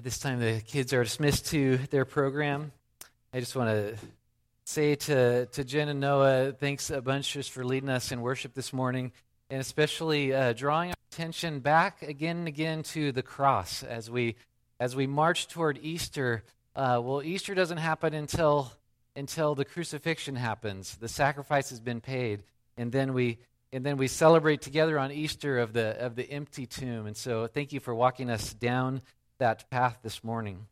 At this time, the kids are dismissed to their program. I just want to say to, to Jen and Noah, thanks a bunch just for leading us in worship this morning, and especially uh, drawing our attention back again and again to the cross as we as we march toward Easter. Uh, well, Easter doesn't happen until until the crucifixion happens. The sacrifice has been paid, and then we and then we celebrate together on Easter of the of the empty tomb. And so, thank you for walking us down that path this morning.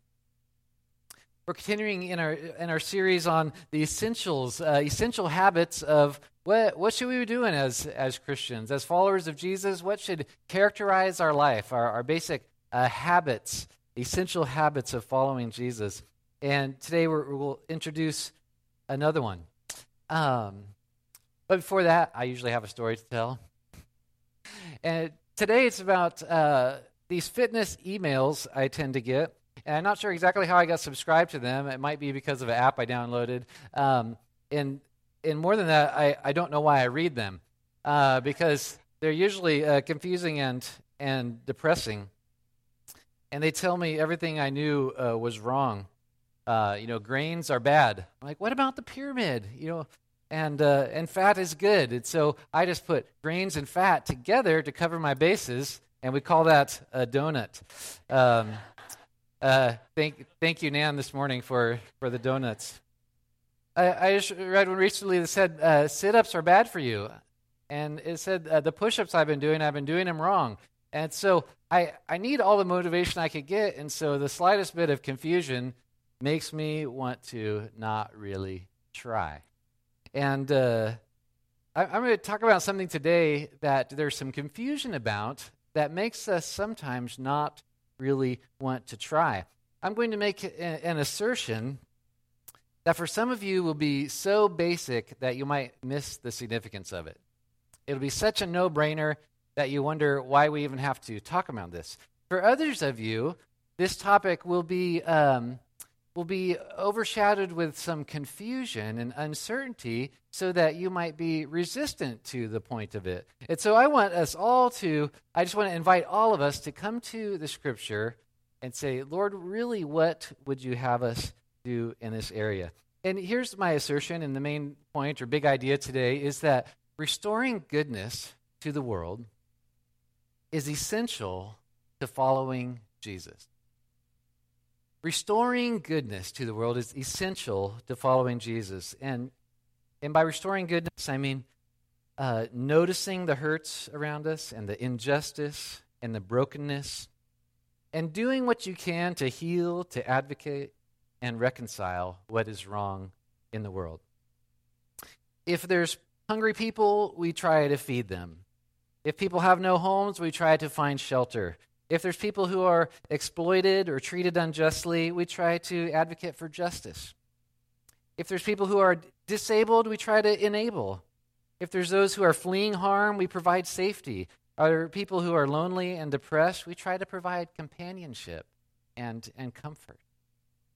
We're continuing in our in our series on the essentials, uh, essential habits of what what should we be doing as as Christians, as followers of Jesus. What should characterize our life, our, our basic uh, habits, essential habits of following Jesus. And today we will introduce another one. Um, but before that, I usually have a story to tell. And today it's about uh, these fitness emails I tend to get. And I'm not sure exactly how I got subscribed to them. It might be because of an app I downloaded. Um, and, and more than that, I, I don't know why I read them uh, because they're usually uh, confusing and, and depressing. And they tell me everything I knew uh, was wrong. Uh, you know, grains are bad. I'm like, what about the pyramid? You know, and uh, and fat is good. And so I just put grains and fat together to cover my bases, and we call that a donut. Um, uh, thank, thank you, Nan, this morning for, for the donuts. I, I just read one recently that said uh, sit ups are bad for you. And it said uh, the push ups I've been doing, I've been doing them wrong. And so I, I need all the motivation I could get. And so the slightest bit of confusion makes me want to not really try. And uh, I, I'm going to talk about something today that there's some confusion about that makes us sometimes not really want to try. I'm going to make an assertion that for some of you will be so basic that you might miss the significance of it. It'll be such a no brainer that you wonder why we even have to talk about this. For others of you, this topic will be um, will be overshadowed with some confusion and uncertainty so that you might be resistant to the point of it. And so I want us all to, I just want to invite all of us to come to the scripture and say, Lord, really, what would you have us do in this area? And here's my assertion, and the main point or big idea today is that restoring goodness to the world is essential to following Jesus. Restoring goodness to the world is essential to following Jesus. And, and by restoring goodness, I mean uh, noticing the hurts around us and the injustice and the brokenness, and doing what you can to heal, to advocate, and reconcile what is wrong in the world. If there's hungry people, we try to feed them. If people have no homes, we try to find shelter. If there's people who are exploited or treated unjustly, we try to advocate for justice. If there's people who are disabled, we try to enable. If there's those who are fleeing harm, we provide safety. Are people who are lonely and depressed? We try to provide companionship and, and comfort.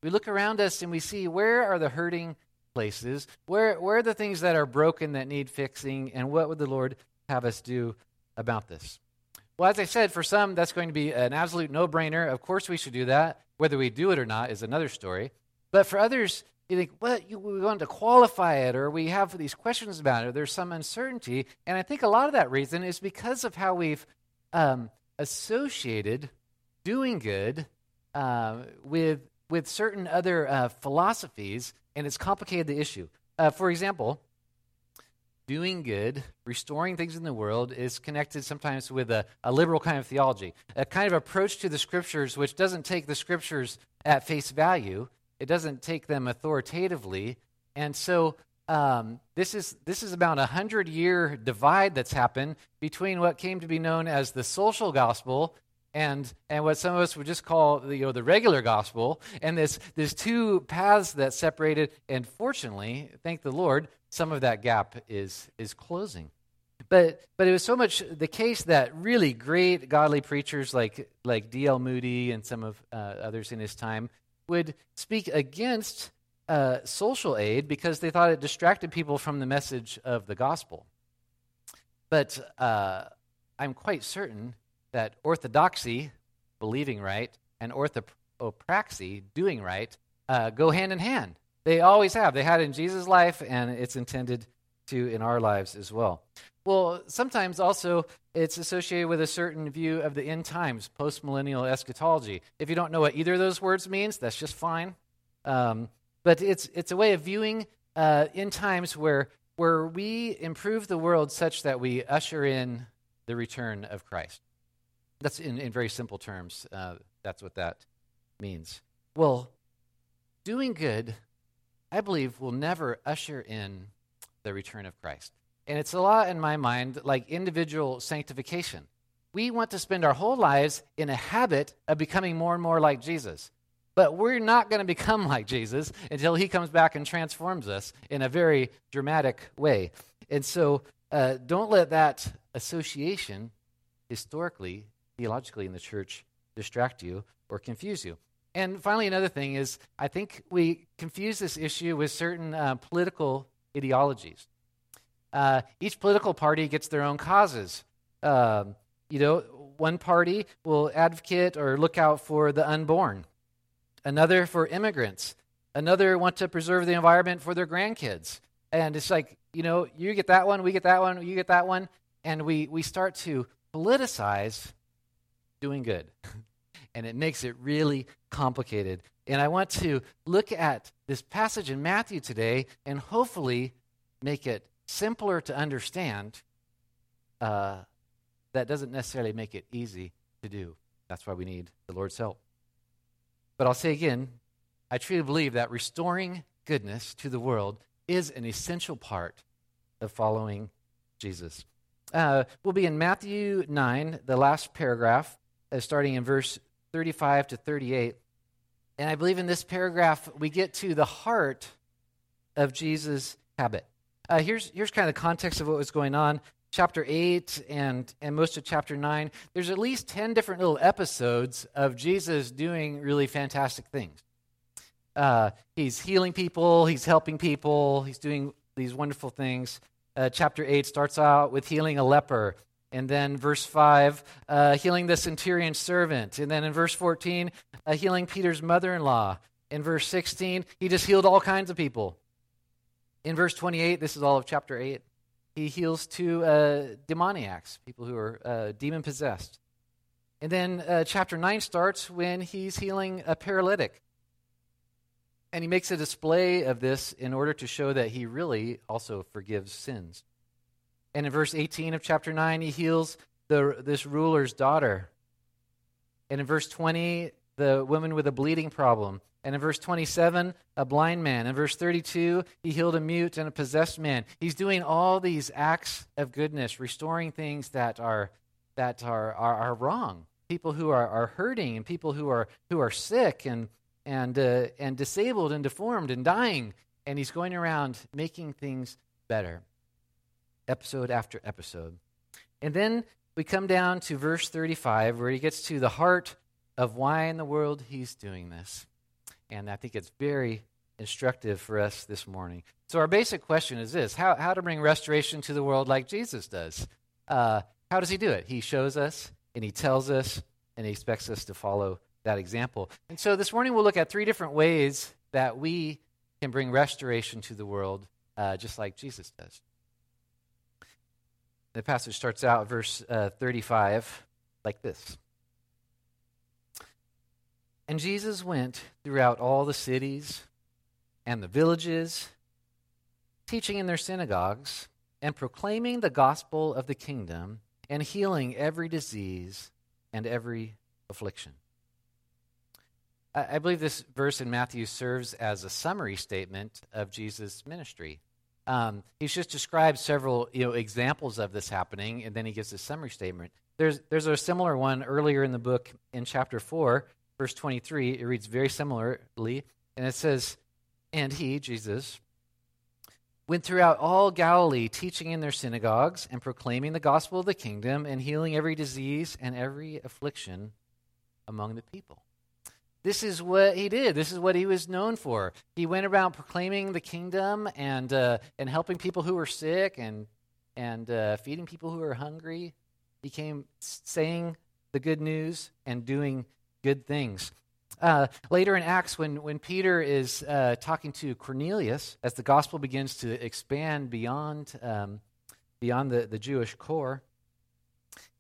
We look around us and we see where are the hurting places? Where, where are the things that are broken that need fixing? And what would the Lord have us do about this? Well, as I said, for some, that's going to be an absolute no brainer. Of course, we should do that. Whether we do it or not is another story. But for others, you think, well, we want to qualify it, or we have these questions about it, there's some uncertainty. And I think a lot of that reason is because of how we've um, associated doing good uh, with, with certain other uh, philosophies, and it's complicated the issue. Uh, for example, doing good, restoring things in the world, is connected sometimes with a, a, liberal kind of theology, a kind of approach to the scriptures which doesn't take the scriptures at face value, it doesn't take them authoritatively. And so um, this, is, this is about a hundred year divide that's happened between what came to be known as the social gospel and and what some of us would just call the, you know the regular gospel and this there's two paths that separated and fortunately thank the lord some of that gap is is closing. But but it was so much the case that really great godly preachers like like D.L. Moody and some of uh, others in his time would speak against uh, social aid because they thought it distracted people from the message of the gospel. But uh, I'm quite certain that orthodoxy, believing right, and ortho, orthopraxy, doing right, uh, go hand in hand. They always have. They had in Jesus' life, and it's intended to in our lives as well. Well, sometimes also it's associated with a certain view of the end times, postmillennial eschatology. If you don't know what either of those words means, that's just fine. Um, but it's it's a way of viewing uh, end times where where we improve the world such that we usher in the return of Christ. That's in, in very simple terms. Uh, that's what that means. Well, doing good, I believe, will never usher in the return of Christ. And it's a lot in my mind like individual sanctification. We want to spend our whole lives in a habit of becoming more and more like Jesus. But we're not going to become like Jesus until he comes back and transforms us in a very dramatic way. And so uh, don't let that association, historically, theologically in the church, distract you or confuse you. And finally, another thing is I think we confuse this issue with certain uh, political ideologies. Uh, each political party gets their own causes. Um, you know, one party will advocate or look out for the unborn, another for immigrants, another want to preserve the environment for their grandkids. And it's like, you know, you get that one, we get that one, you get that one, and we, we start to politicize doing good. and it makes it really complicated. And I want to look at this passage in Matthew today and hopefully make it simpler to understand. Uh, that doesn't necessarily make it easy to do. That's why we need the Lord's help. But I'll say again, I truly believe that restoring goodness to the world is an essential part of following Jesus. Uh, we'll be in Matthew 9, the last paragraph, uh, starting in verse 35 to 38. And I believe in this paragraph, we get to the heart of Jesus' habit. Uh, here's, here's kind of the context of what was going on. Chapter 8 and, and most of chapter 9, there's at least 10 different little episodes of Jesus doing really fantastic things. Uh, he's healing people, he's helping people, he's doing these wonderful things. Uh, chapter 8 starts out with healing a leper. And then verse 5, uh, healing the centurion servant. And then in verse 14, uh, healing Peter's mother in law. In verse 16, he just healed all kinds of people. In verse 28, this is all of chapter 8, he heals two uh, demoniacs, people who are uh, demon possessed. And then uh, chapter 9 starts when he's healing a paralytic. And he makes a display of this in order to show that he really also forgives sins. And in verse 18 of chapter 9, he heals the, this ruler's daughter. And in verse 20, the woman with a bleeding problem. And in verse 27, a blind man. In verse 32, he healed a mute and a possessed man. He's doing all these acts of goodness, restoring things that are, that are, are, are wrong. People who are, are hurting and people who are, who are sick and, and, uh, and disabled and deformed and dying. And he's going around making things better, episode after episode. And then we come down to verse 35, where he gets to the heart of why in the world he's doing this. And I think it's very instructive for us this morning. So, our basic question is this how, how to bring restoration to the world like Jesus does. Uh, how does he do it? He shows us, and he tells us, and he expects us to follow that example. And so, this morning we'll look at three different ways that we can bring restoration to the world, uh, just like Jesus does. The passage starts out, verse uh, 35, like this. And Jesus went throughout all the cities and the villages, teaching in their synagogues and proclaiming the gospel of the kingdom and healing every disease and every affliction. I believe this verse in Matthew serves as a summary statement of Jesus' ministry. Um, he's just described several you know, examples of this happening, and then he gives a summary statement. There's, there's a similar one earlier in the book in chapter 4 verse 23, it reads very similarly, and it says, And he, Jesus, went throughout all Galilee, teaching in their synagogues and proclaiming the gospel of the kingdom and healing every disease and every affliction among the people. This is what he did. This is what he was known for. He went around proclaiming the kingdom and, uh, and helping people who were sick and, and uh, feeding people who were hungry. He came saying the good news and doing good things. uh, later in Acts, when, when Peter is uh, talking to Cornelius, as the gospel begins to expand beyond, um, beyond the, the Jewish core,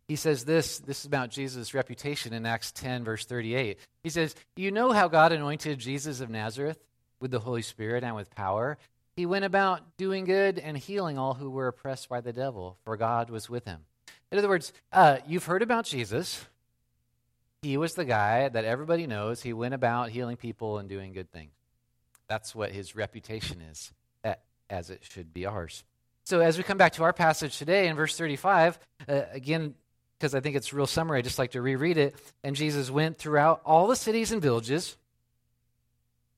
he says this this is about Jesus' reputation in Acts 10, verse 38. He says, You know how God anointed Jesus of Nazareth with the Holy Spirit and with power. He went about doing good and healing all who were oppressed by the devil, for God was with him. In other words, uh, you've heard about Jesus. He was the guy that everybody knows. He went about healing people and doing good things. That's what his reputation is, as it should be ours. So, as we come back to our passage today in verse 35, uh, again, because I think it's real summary. I just like to reread it. And Jesus went throughout all the cities and villages.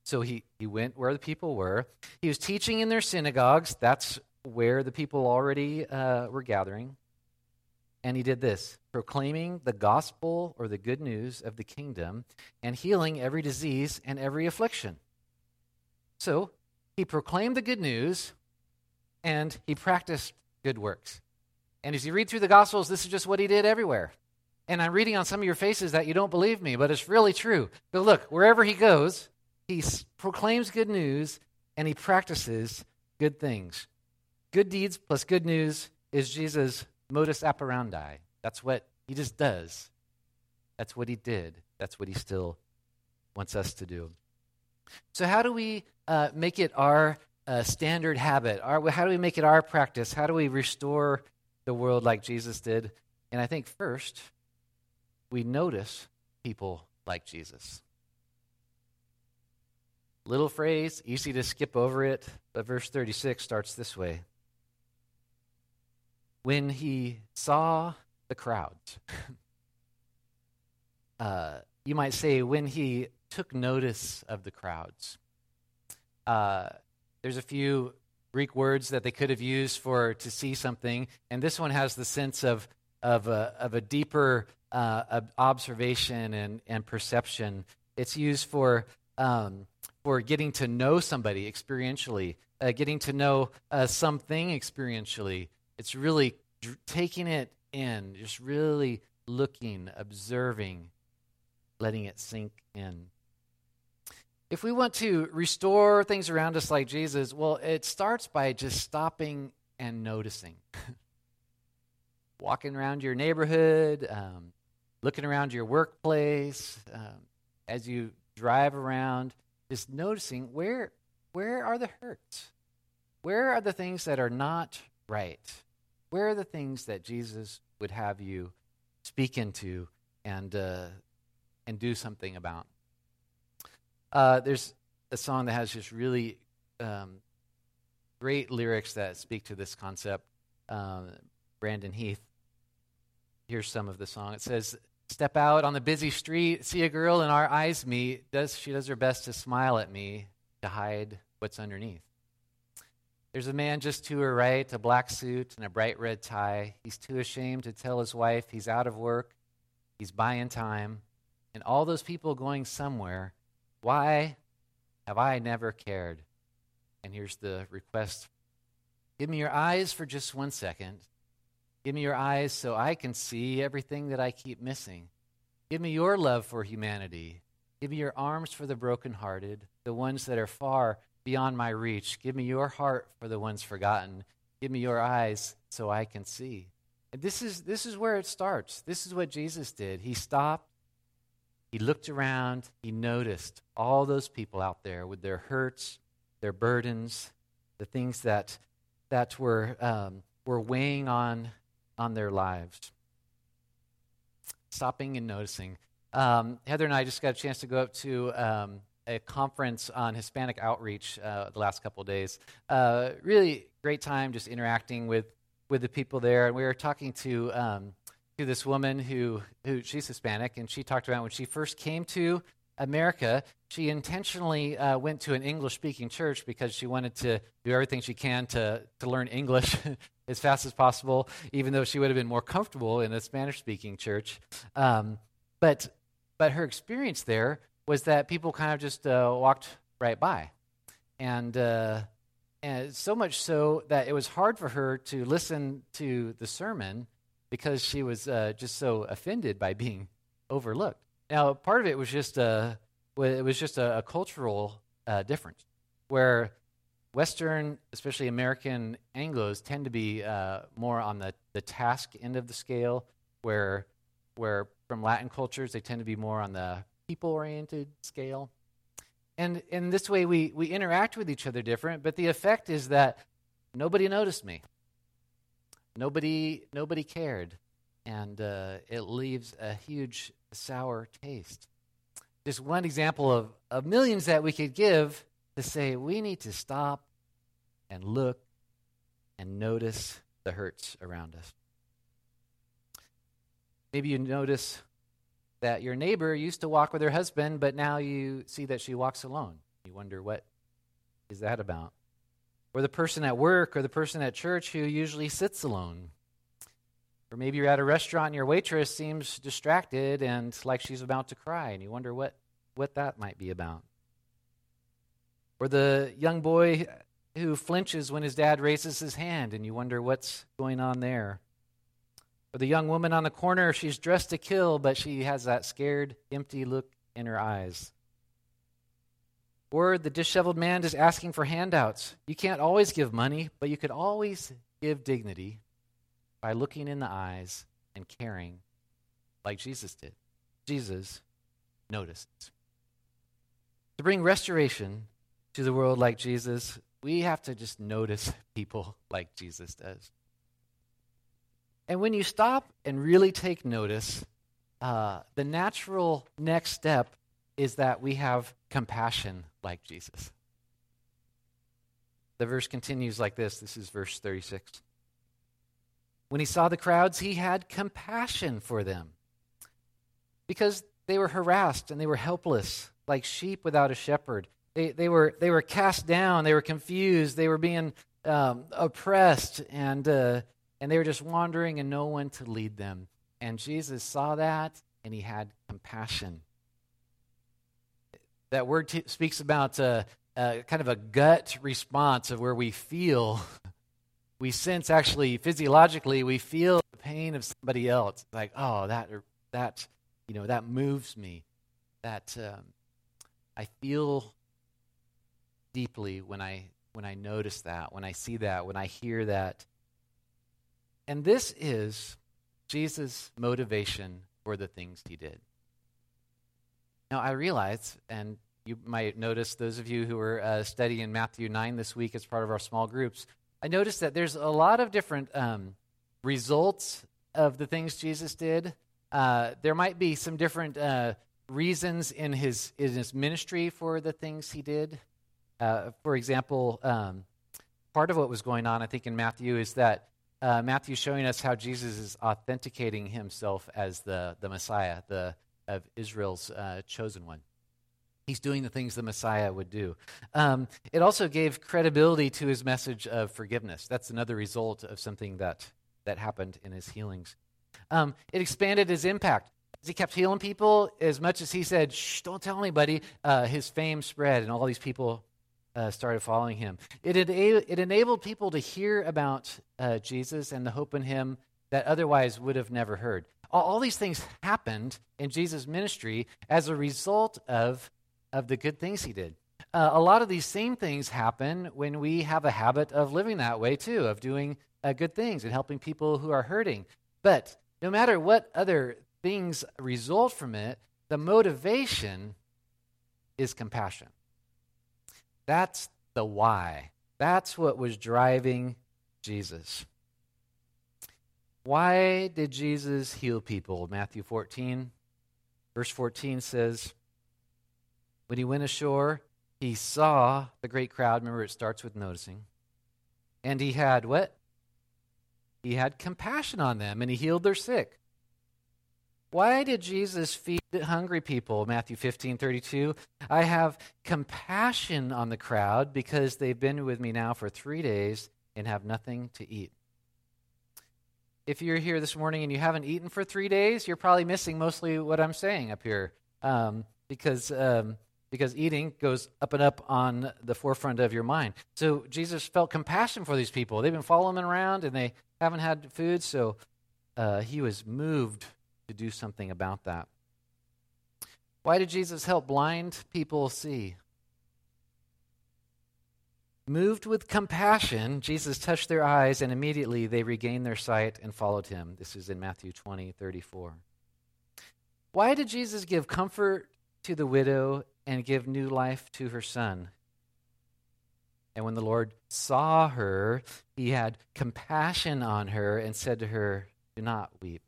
So he, he went where the people were. He was teaching in their synagogues. That's where the people already uh, were gathering. And he did this proclaiming the gospel or the good news of the kingdom and healing every disease and every affliction. So he proclaimed the good news and he practiced good works. And as you read through the Gospels, this is just what he did everywhere. And I'm reading on some of your faces that you don't believe me, but it's really true. But look, wherever he goes, he proclaims good news and he practices good things. Good deeds plus good news is Jesus' modus operandi. That's what he just does. That's what he did. That's what he still wants us to do. So, how do we uh, make it our uh, standard habit? Our, how do we make it our practice? How do we restore the world like Jesus did. And I think first, we notice people like Jesus. Little phrase, easy to skip over it, but verse 36 starts this way When he saw the crowds, uh, you might say, when he took notice of the crowds. Uh, there's a few Greek words that they could have used for to see something, and this one has the sense of of a, of a deeper uh, observation and, and perception. It's used for um, for getting to know somebody experientially, uh, getting to know uh, something experientially. It's really dr- taking it in, just really looking, observing, letting it sink in if we want to restore things around us like Jesus, well, it starts by just stopping and noticing. Walking around your neighborhood, um, looking around your workplace, um, as you drive around, just noticing where where are the hurts? Where are the things that are not right? Where are the things that Jesus would have you speak into and uh, and do something about? Uh, there's a song that has just really um, great lyrics that speak to this concept. Um, Brandon Heath. Here's some of the song. It says, Step out on the busy street, see a girl, and our eyes meet. Does, she does her best to smile at me to hide what's underneath. There's a man just to her right, a black suit and a bright red tie. He's too ashamed to tell his wife he's out of work, he's buying time, and all those people going somewhere why have I never cared? And here's the request Give me your eyes for just one second. Give me your eyes so I can see everything that I keep missing. Give me your love for humanity. Give me your arms for the brokenhearted, the ones that are far beyond my reach. Give me your heart for the ones forgotten. Give me your eyes so I can see. And this is, this is where it starts. This is what Jesus did. He stopped he looked around, he noticed all those people out there with their hurts, their burdens, the things that, that were, um, were weighing on, on their lives. Stopping and noticing. Um, Heather and I just got a chance to go up to um, a conference on Hispanic outreach uh, the last couple of days. Uh, really great time just interacting with, with the people there. And we were talking to um, to this woman who, who she's Hispanic, and she talked about when she first came to America, she intentionally uh, went to an English speaking church because she wanted to do everything she can to, to learn English as fast as possible, even though she would have been more comfortable in a Spanish speaking church. Um, but, but her experience there was that people kind of just uh, walked right by. And, uh, and so much so that it was hard for her to listen to the sermon because she was uh, just so offended by being overlooked. Now, part of it was just uh, it was just a, a cultural uh, difference where Western, especially American Anglos, tend to be uh, more on the, the task end of the scale, where, where from Latin cultures, they tend to be more on the people oriented scale. And in this way, we, we interact with each other different, but the effect is that nobody noticed me. Nobody, nobody cared. And uh, it leaves a huge sour taste. Just one example of, of millions that we could give to say we need to stop and look and notice the hurts around us. Maybe you notice that your neighbor used to walk with her husband, but now you see that she walks alone. You wonder what is that about? Or the person at work or the person at church who usually sits alone. Or maybe you're at a restaurant and your waitress seems distracted and like she's about to cry, and you wonder what, what that might be about. Or the young boy who flinches when his dad raises his hand, and you wonder what's going on there. Or the young woman on the corner, she's dressed to kill, but she has that scared, empty look in her eyes. Or the disheveled man is asking for handouts. You can't always give money, but you could always give dignity by looking in the eyes and caring like Jesus did. Jesus noticed. To bring restoration to the world like Jesus, we have to just notice people like Jesus does. And when you stop and really take notice, uh, the natural next step is that we have compassion like Jesus. The verse continues like this. This is verse 36. When he saw the crowds, he had compassion for them because they were harassed and they were helpless, like sheep without a shepherd. They, they, were, they were cast down, they were confused, they were being um, oppressed, and uh, and they were just wandering and no one to lead them. And Jesus saw that and he had compassion. That word t- speaks about uh, uh, kind of a gut response of where we feel, we sense actually physiologically, we feel the pain of somebody else. Like, oh, that, that, you know, that moves me. That um, I feel deeply when I when I notice that, when I see that, when I hear that. And this is Jesus' motivation for the things he did. Now, I realize, and you might notice, those of you who were uh, studying Matthew 9 this week as part of our small groups, I noticed that there's a lot of different um, results of the things Jesus did. Uh, there might be some different uh, reasons in his, in his ministry for the things he did. Uh, for example, um, part of what was going on, I think, in Matthew is that uh, Matthew's showing us how Jesus is authenticating himself as the, the Messiah, the, of Israel's uh, chosen one. He's doing the things the Messiah would do. Um, it also gave credibility to his message of forgiveness. That's another result of something that, that happened in his healings. Um, it expanded his impact. As he kept healing people, as much as he said, shh, don't tell anybody, uh, his fame spread, and all these people uh, started following him. It, it enabled people to hear about uh, Jesus and the hope in him that otherwise would have never heard. All, these things happened in Jesus' ministry as a result of, of the good things he did. Uh, a lot of these same things happen when we have a habit of living that way, too, of doing uh, good things and helping people who are hurting. But no matter what other things result from it, the motivation is compassion. That's the why. That's what was driving Jesus. Why did Jesus heal people? Matthew 14, verse 14 says, When he went ashore, he saw the great crowd. Remember, it starts with noticing. And he had what? He had compassion on them and he healed their sick. Why did Jesus feed hungry people? Matthew 15, 32. I have compassion on the crowd because they've been with me now for three days and have nothing to eat. If you're here this morning and you haven't eaten for three days, you're probably missing mostly what I'm saying up here um, because, um, because eating goes up and up on the forefront of your mind. So Jesus felt compassion for these people. They've been following him around and they haven't had food, so uh, he was moved to do something about that. Why did Jesus help blind people see? Moved with compassion, Jesus touched their eyes, and immediately they regained their sight and followed him. This is in Matthew 20, 34. Why did Jesus give comfort to the widow and give new life to her son? And when the Lord saw her, he had compassion on her and said to her, Do not weep.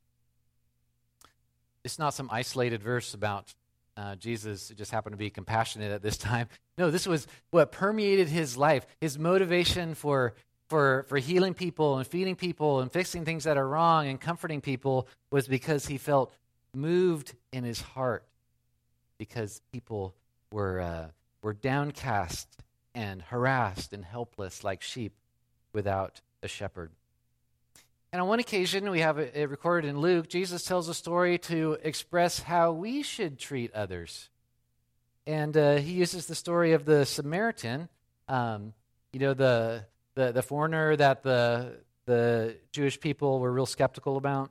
It's not some isolated verse about uh, Jesus just happened to be compassionate at this time. No, this was what permeated his life. His motivation for, for, for healing people and feeding people and fixing things that are wrong and comforting people was because he felt moved in his heart because people were, uh, were downcast and harassed and helpless like sheep without a shepherd. And on one occasion, we have it recorded in Luke, Jesus tells a story to express how we should treat others. And uh, he uses the story of the Samaritan, um, you know, the, the, the foreigner that the, the Jewish people were real skeptical about.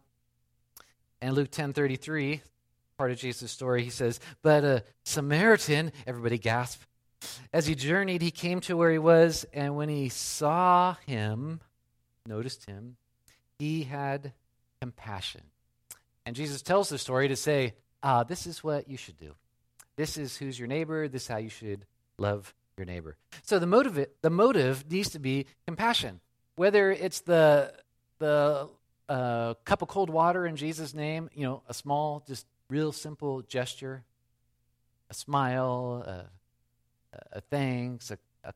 And Luke 10.33, part of Jesus' story, he says, But a Samaritan, everybody gasp, as he journeyed, he came to where he was, and when he saw him, noticed him, he had compassion. And Jesus tells the story to say, ah, this is what you should do. This is who's your neighbor. This is how you should love your neighbor. So the motive, the motive needs to be compassion. Whether it's the, the uh, cup of cold water in Jesus' name, you know, a small, just real simple gesture, a smile, a, a thanks, a, a,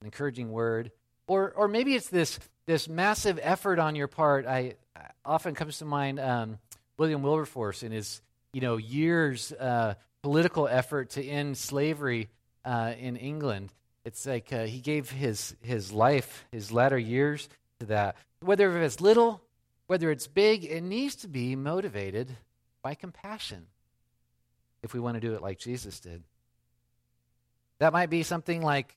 an encouraging word, or, or maybe it's this this massive effort on your part. I, I often comes to mind um, William Wilberforce in his you know years uh, political effort to end slavery uh, in England. It's like uh, he gave his his life, his latter years to that. Whether it's little, whether it's big, it needs to be motivated by compassion if we want to do it like Jesus did. That might be something like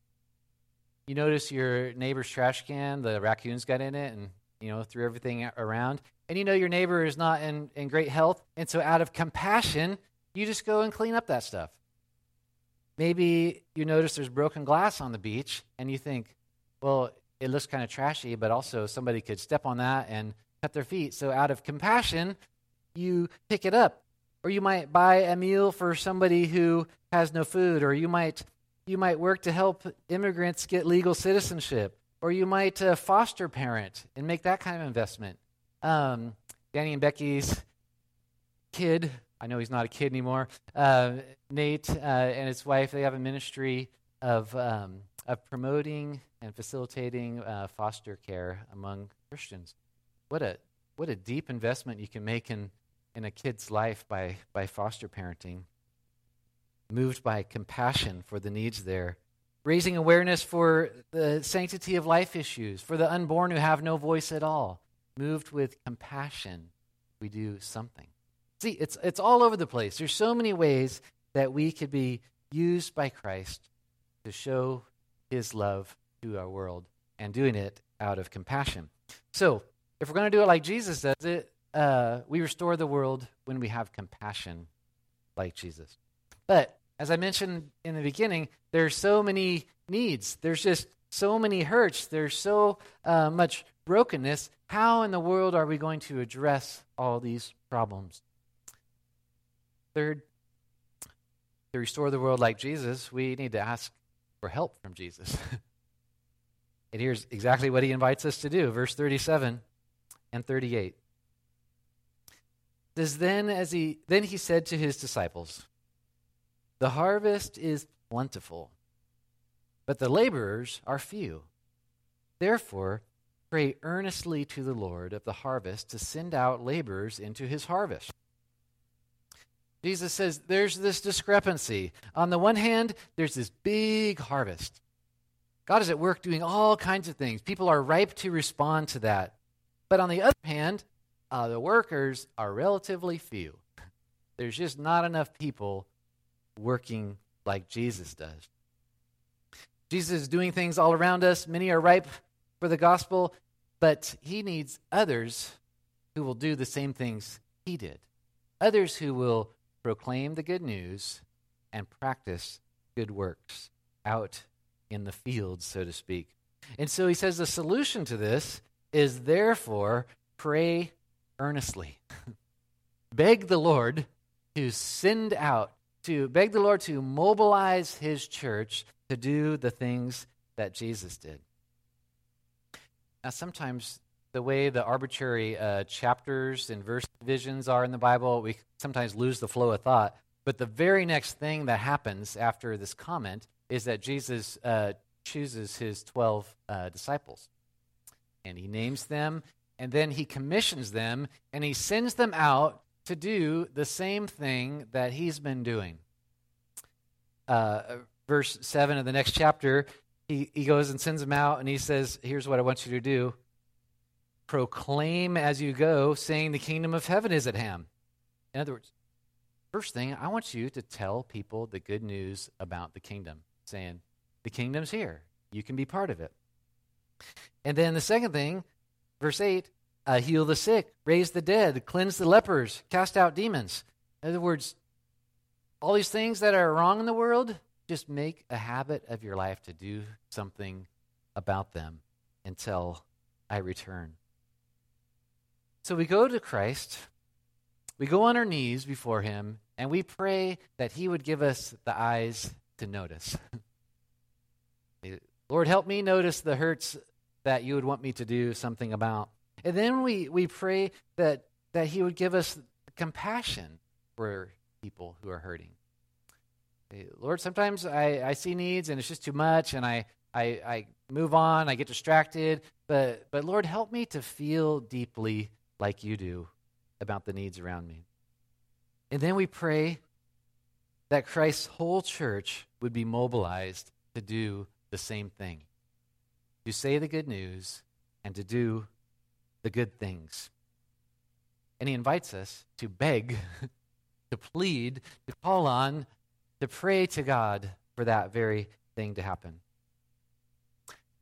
you notice your neighbor's trash can, the raccoons got in it and, you know, threw everything around. And you know your neighbor is not in, in great health. And so, out of compassion, you just go and clean up that stuff. Maybe you notice there's broken glass on the beach and you think, well, it looks kind of trashy, but also somebody could step on that and cut their feet. So, out of compassion, you pick it up. Or you might buy a meal for somebody who has no food, or you might you might work to help immigrants get legal citizenship, or you might uh, foster parent and make that kind of investment. Um, Danny and Becky's kid, I know he's not a kid anymore, uh, Nate uh, and his wife, they have a ministry of, um, of promoting and facilitating uh, foster care among Christians. What a, what a deep investment you can make in, in a kid's life by, by foster parenting moved by compassion for the needs there, raising awareness for the sanctity of life issues, for the unborn who have no voice at all. Moved with compassion, we do something. See, it's, it's all over the place. There's so many ways that we could be used by Christ to show his love to our world and doing it out of compassion. So, if we're going to do it like Jesus does it, uh, we restore the world when we have compassion like Jesus. But as I mentioned in the beginning, there's so many needs. There's just so many hurts. There's so uh, much brokenness. How in the world are we going to address all these problems? Third, to restore the world like Jesus, we need to ask for help from Jesus. and here's exactly what he invites us to do, verse 37 and 38. Says then as he then he said to his disciples, the harvest is plentiful, but the laborers are few. Therefore, pray earnestly to the Lord of the harvest to send out laborers into his harvest. Jesus says there's this discrepancy. On the one hand, there's this big harvest. God is at work doing all kinds of things. People are ripe to respond to that. But on the other hand, uh, the workers are relatively few. There's just not enough people working like Jesus does. Jesus is doing things all around us. Many are ripe for the gospel, but he needs others who will do the same things he did. Others who will proclaim the good news and practice good works out in the fields, so to speak. And so he says the solution to this is therefore pray earnestly. beg the Lord to send out, to beg the Lord to mobilize his church to do the things that Jesus did. Now, sometimes the way the arbitrary uh, chapters and verse divisions are in the Bible, we sometimes lose the flow of thought. But the very next thing that happens after this comment is that Jesus uh, chooses his 12 uh, disciples. And he names them, and then he commissions them, and he sends them out to do the same thing that he's been doing. Uh, verse 7 of the next chapter, he, he goes and sends them out, and he says, Here's what I want you to do proclaim as you go, saying, The kingdom of heaven is at hand. In other words, first thing, I want you to tell people the good news about the kingdom, saying, The kingdom's here. You can be part of it. And then the second thing, verse 8, uh, heal the sick, raise the dead, cleanse the lepers, cast out demons. In other words, all these things that are wrong in the world, just make a habit of your life to do something about them until I return. So we go to Christ, we go on our knees before Him, and we pray that He would give us the eyes to notice. Lord, help me notice the hurts that you would want me to do something about. And then we, we pray that, that He would give us compassion for people who are hurting. Lord, sometimes I, I see needs and it's just too much and I, I, I move on, I get distracted. But, but Lord, help me to feel deeply like you do about the needs around me. And then we pray that Christ's whole church would be mobilized to do the same thing to say the good news and to do the good things. And he invites us to beg, to plead, to call on, to pray to God for that very thing to happen.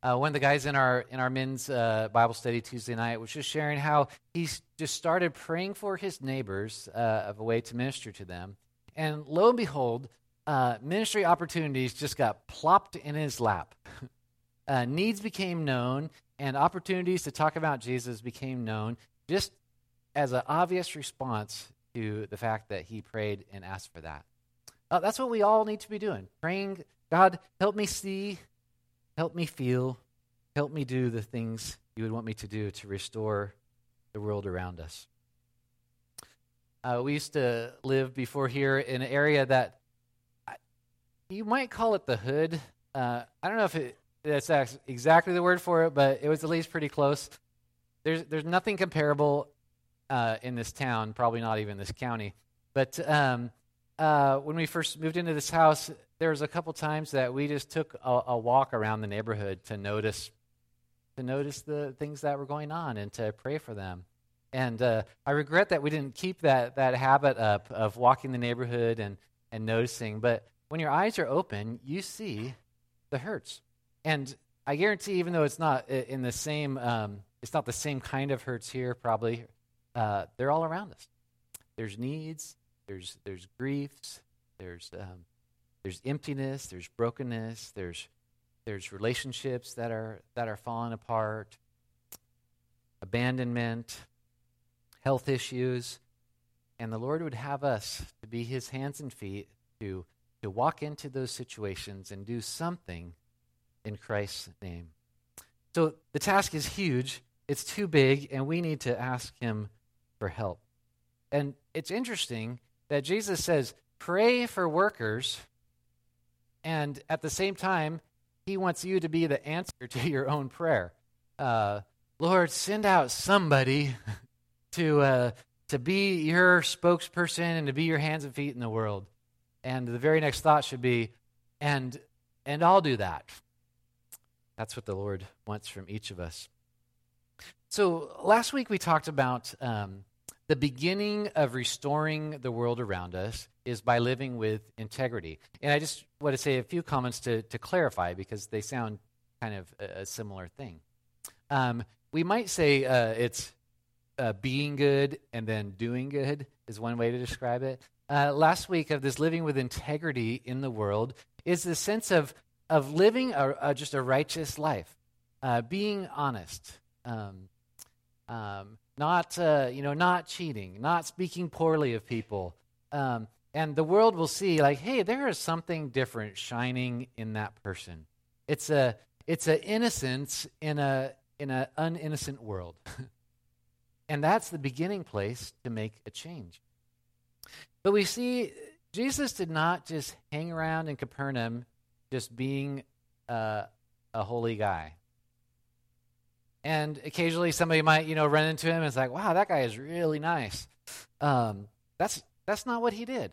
Uh, one of the guys in our in our men's uh, Bible study Tuesday night was just sharing how he just started praying for his neighbors uh, of a way to minister to them, and lo and behold, uh, ministry opportunities just got plopped in his lap. Uh, needs became known, and opportunities to talk about Jesus became known, just as an obvious response to the fact that he prayed and asked for that. Uh, that's what we all need to be doing praying, God, help me see, help me feel, help me do the things you would want me to do to restore the world around us. Uh, we used to live before here in an area that you might call it the hood. Uh, I don't know if it, that's exactly the word for it, but it was at least pretty close. There's there's nothing comparable uh, in this town, probably not even this county. But um, uh, when we first moved into this house, there was a couple times that we just took a, a, walk around the neighborhood to notice to notice the things that were going on and to pray for them. And uh, I regret that we didn't keep that that habit up of walking the neighborhood and and noticing. But when your eyes are open, you see the hurts. And I guarantee, even though it's not in the same, um, it's not the same kind of hurts here, probably, uh, they're all around us. There's needs, there's there's griefs, there's um, there's emptiness, there's brokenness, there's there's relationships that are that are falling apart, abandonment, health issues, and the Lord would have us to be His hands and feet to to walk into those situations and do something in Christ's name. So the task is huge. It's too big, and we need to ask Him for help. And it's interesting that Jesus says, pray for workers, and at the same time, he wants you to be the answer to your own prayer. Uh, Lord, send out somebody to uh, to be your spokesperson and to be your hands and feet in the world. And the very next thought should be, and and I'll do that. That's what the Lord wants from each of us. So last week we talked about um, the beginning of restoring the world around us is by living with integrity. And I just want to say a few comments to, to clarify because they sound kind of a, a similar thing. Um, we might say uh, it's uh, being good and then doing good is one way to describe it. uh, last week of this living with integrity in the world is the sense of, of living a, a just a righteous life, uh, being honest, um, um, not, uh, you know, not cheating, not speaking poorly of people. Um, and the world will see, like, hey, there is something different shining in that person. It's a, it's an innocence in a, in an uninnocent world. and that's the beginning place to make a change. But we see Jesus did not just hang around in Capernaum just being a holy guy. And occasionally somebody might, you know, run into him and it's like, wow, that guy is really nice. Um, that's, that's not what he did.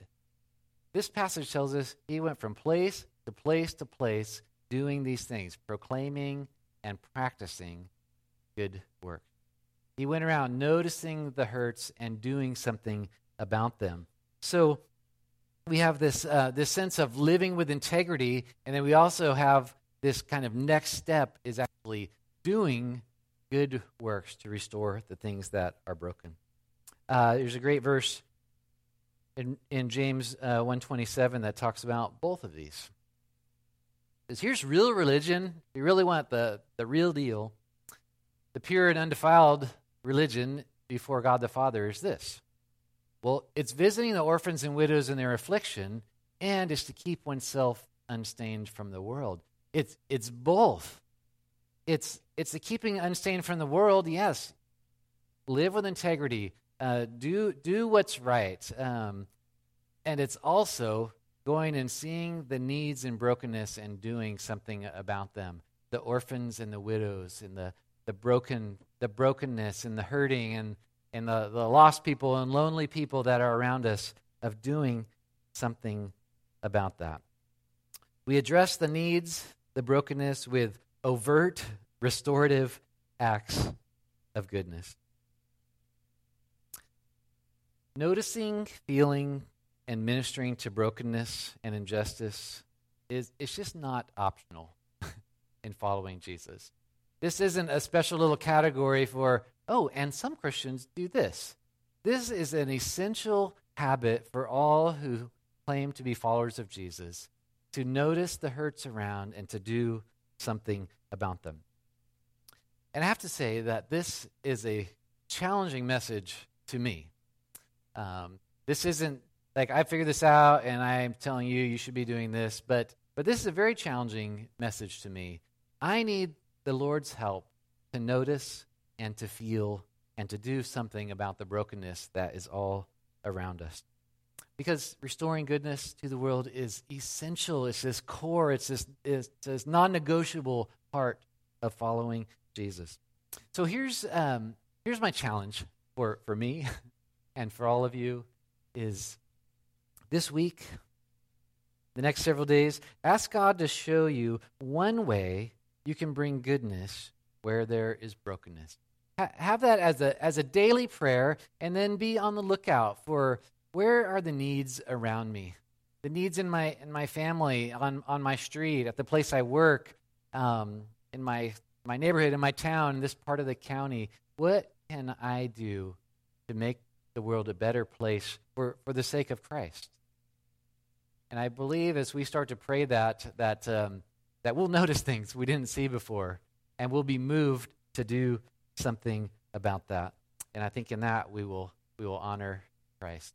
This passage tells us he went from place to place to place doing these things, proclaiming and practicing good work. He went around noticing the hurts and doing something about them. So we have this, uh, this sense of living with integrity, and then we also have this kind of next step is actually doing good works to restore the things that are broken. Uh, there's a great verse in, in James uh, 127 that talks about both of these. It says, here's real religion. You really want the, the real deal, the pure and undefiled religion before God the Father is this well, it's visiting the orphans and widows in their affliction, and it's to keep oneself unstained from the world. It's, it's both. It's, it's the keeping unstained from the world, yes. Live with integrity. Uh, do, do what's right. Um, and it's also going and seeing the needs and brokenness and doing something about them. The orphans and the widows and the, the broken the brokenness and the hurting and and the, the lost people and lonely people that are around us of doing something about that. We address the needs, the brokenness with overt, restorative acts of goodness. Noticing, feeling, and ministering to brokenness and injustice is it's just not optional in following Jesus. This isn't a special little category for Oh, and some Christians do this. This is an essential habit for all who claim to be followers of Jesus to notice the hurts around and to do something about them. And I have to say that this is a challenging message to me. Um, this isn't like I figured this out and I'm telling you you should be doing this, but but this is a very challenging message to me. I need the Lord's help to notice and to feel and to do something about the brokenness that is all around us. Because restoring goodness to the world is essential. It's this core, it's this, it's this non negotiable part of following Jesus. So here's, um, here's my challenge for, for me and for all of you is this week, the next several days, ask God to show you one way you can bring goodness where there is brokenness have that as a, as a daily prayer and then be on the lookout for where are the needs around me? The needs in my in my family on on my street at the place i work um, in my my neighborhood in my town in this part of the county. What can i do to make the world a better place for, for the sake of christ? And i believe as we start to pray that that um, that we'll notice things we didn't see before and we'll be moved to do something about that. And I think in that we will we will honor Christ.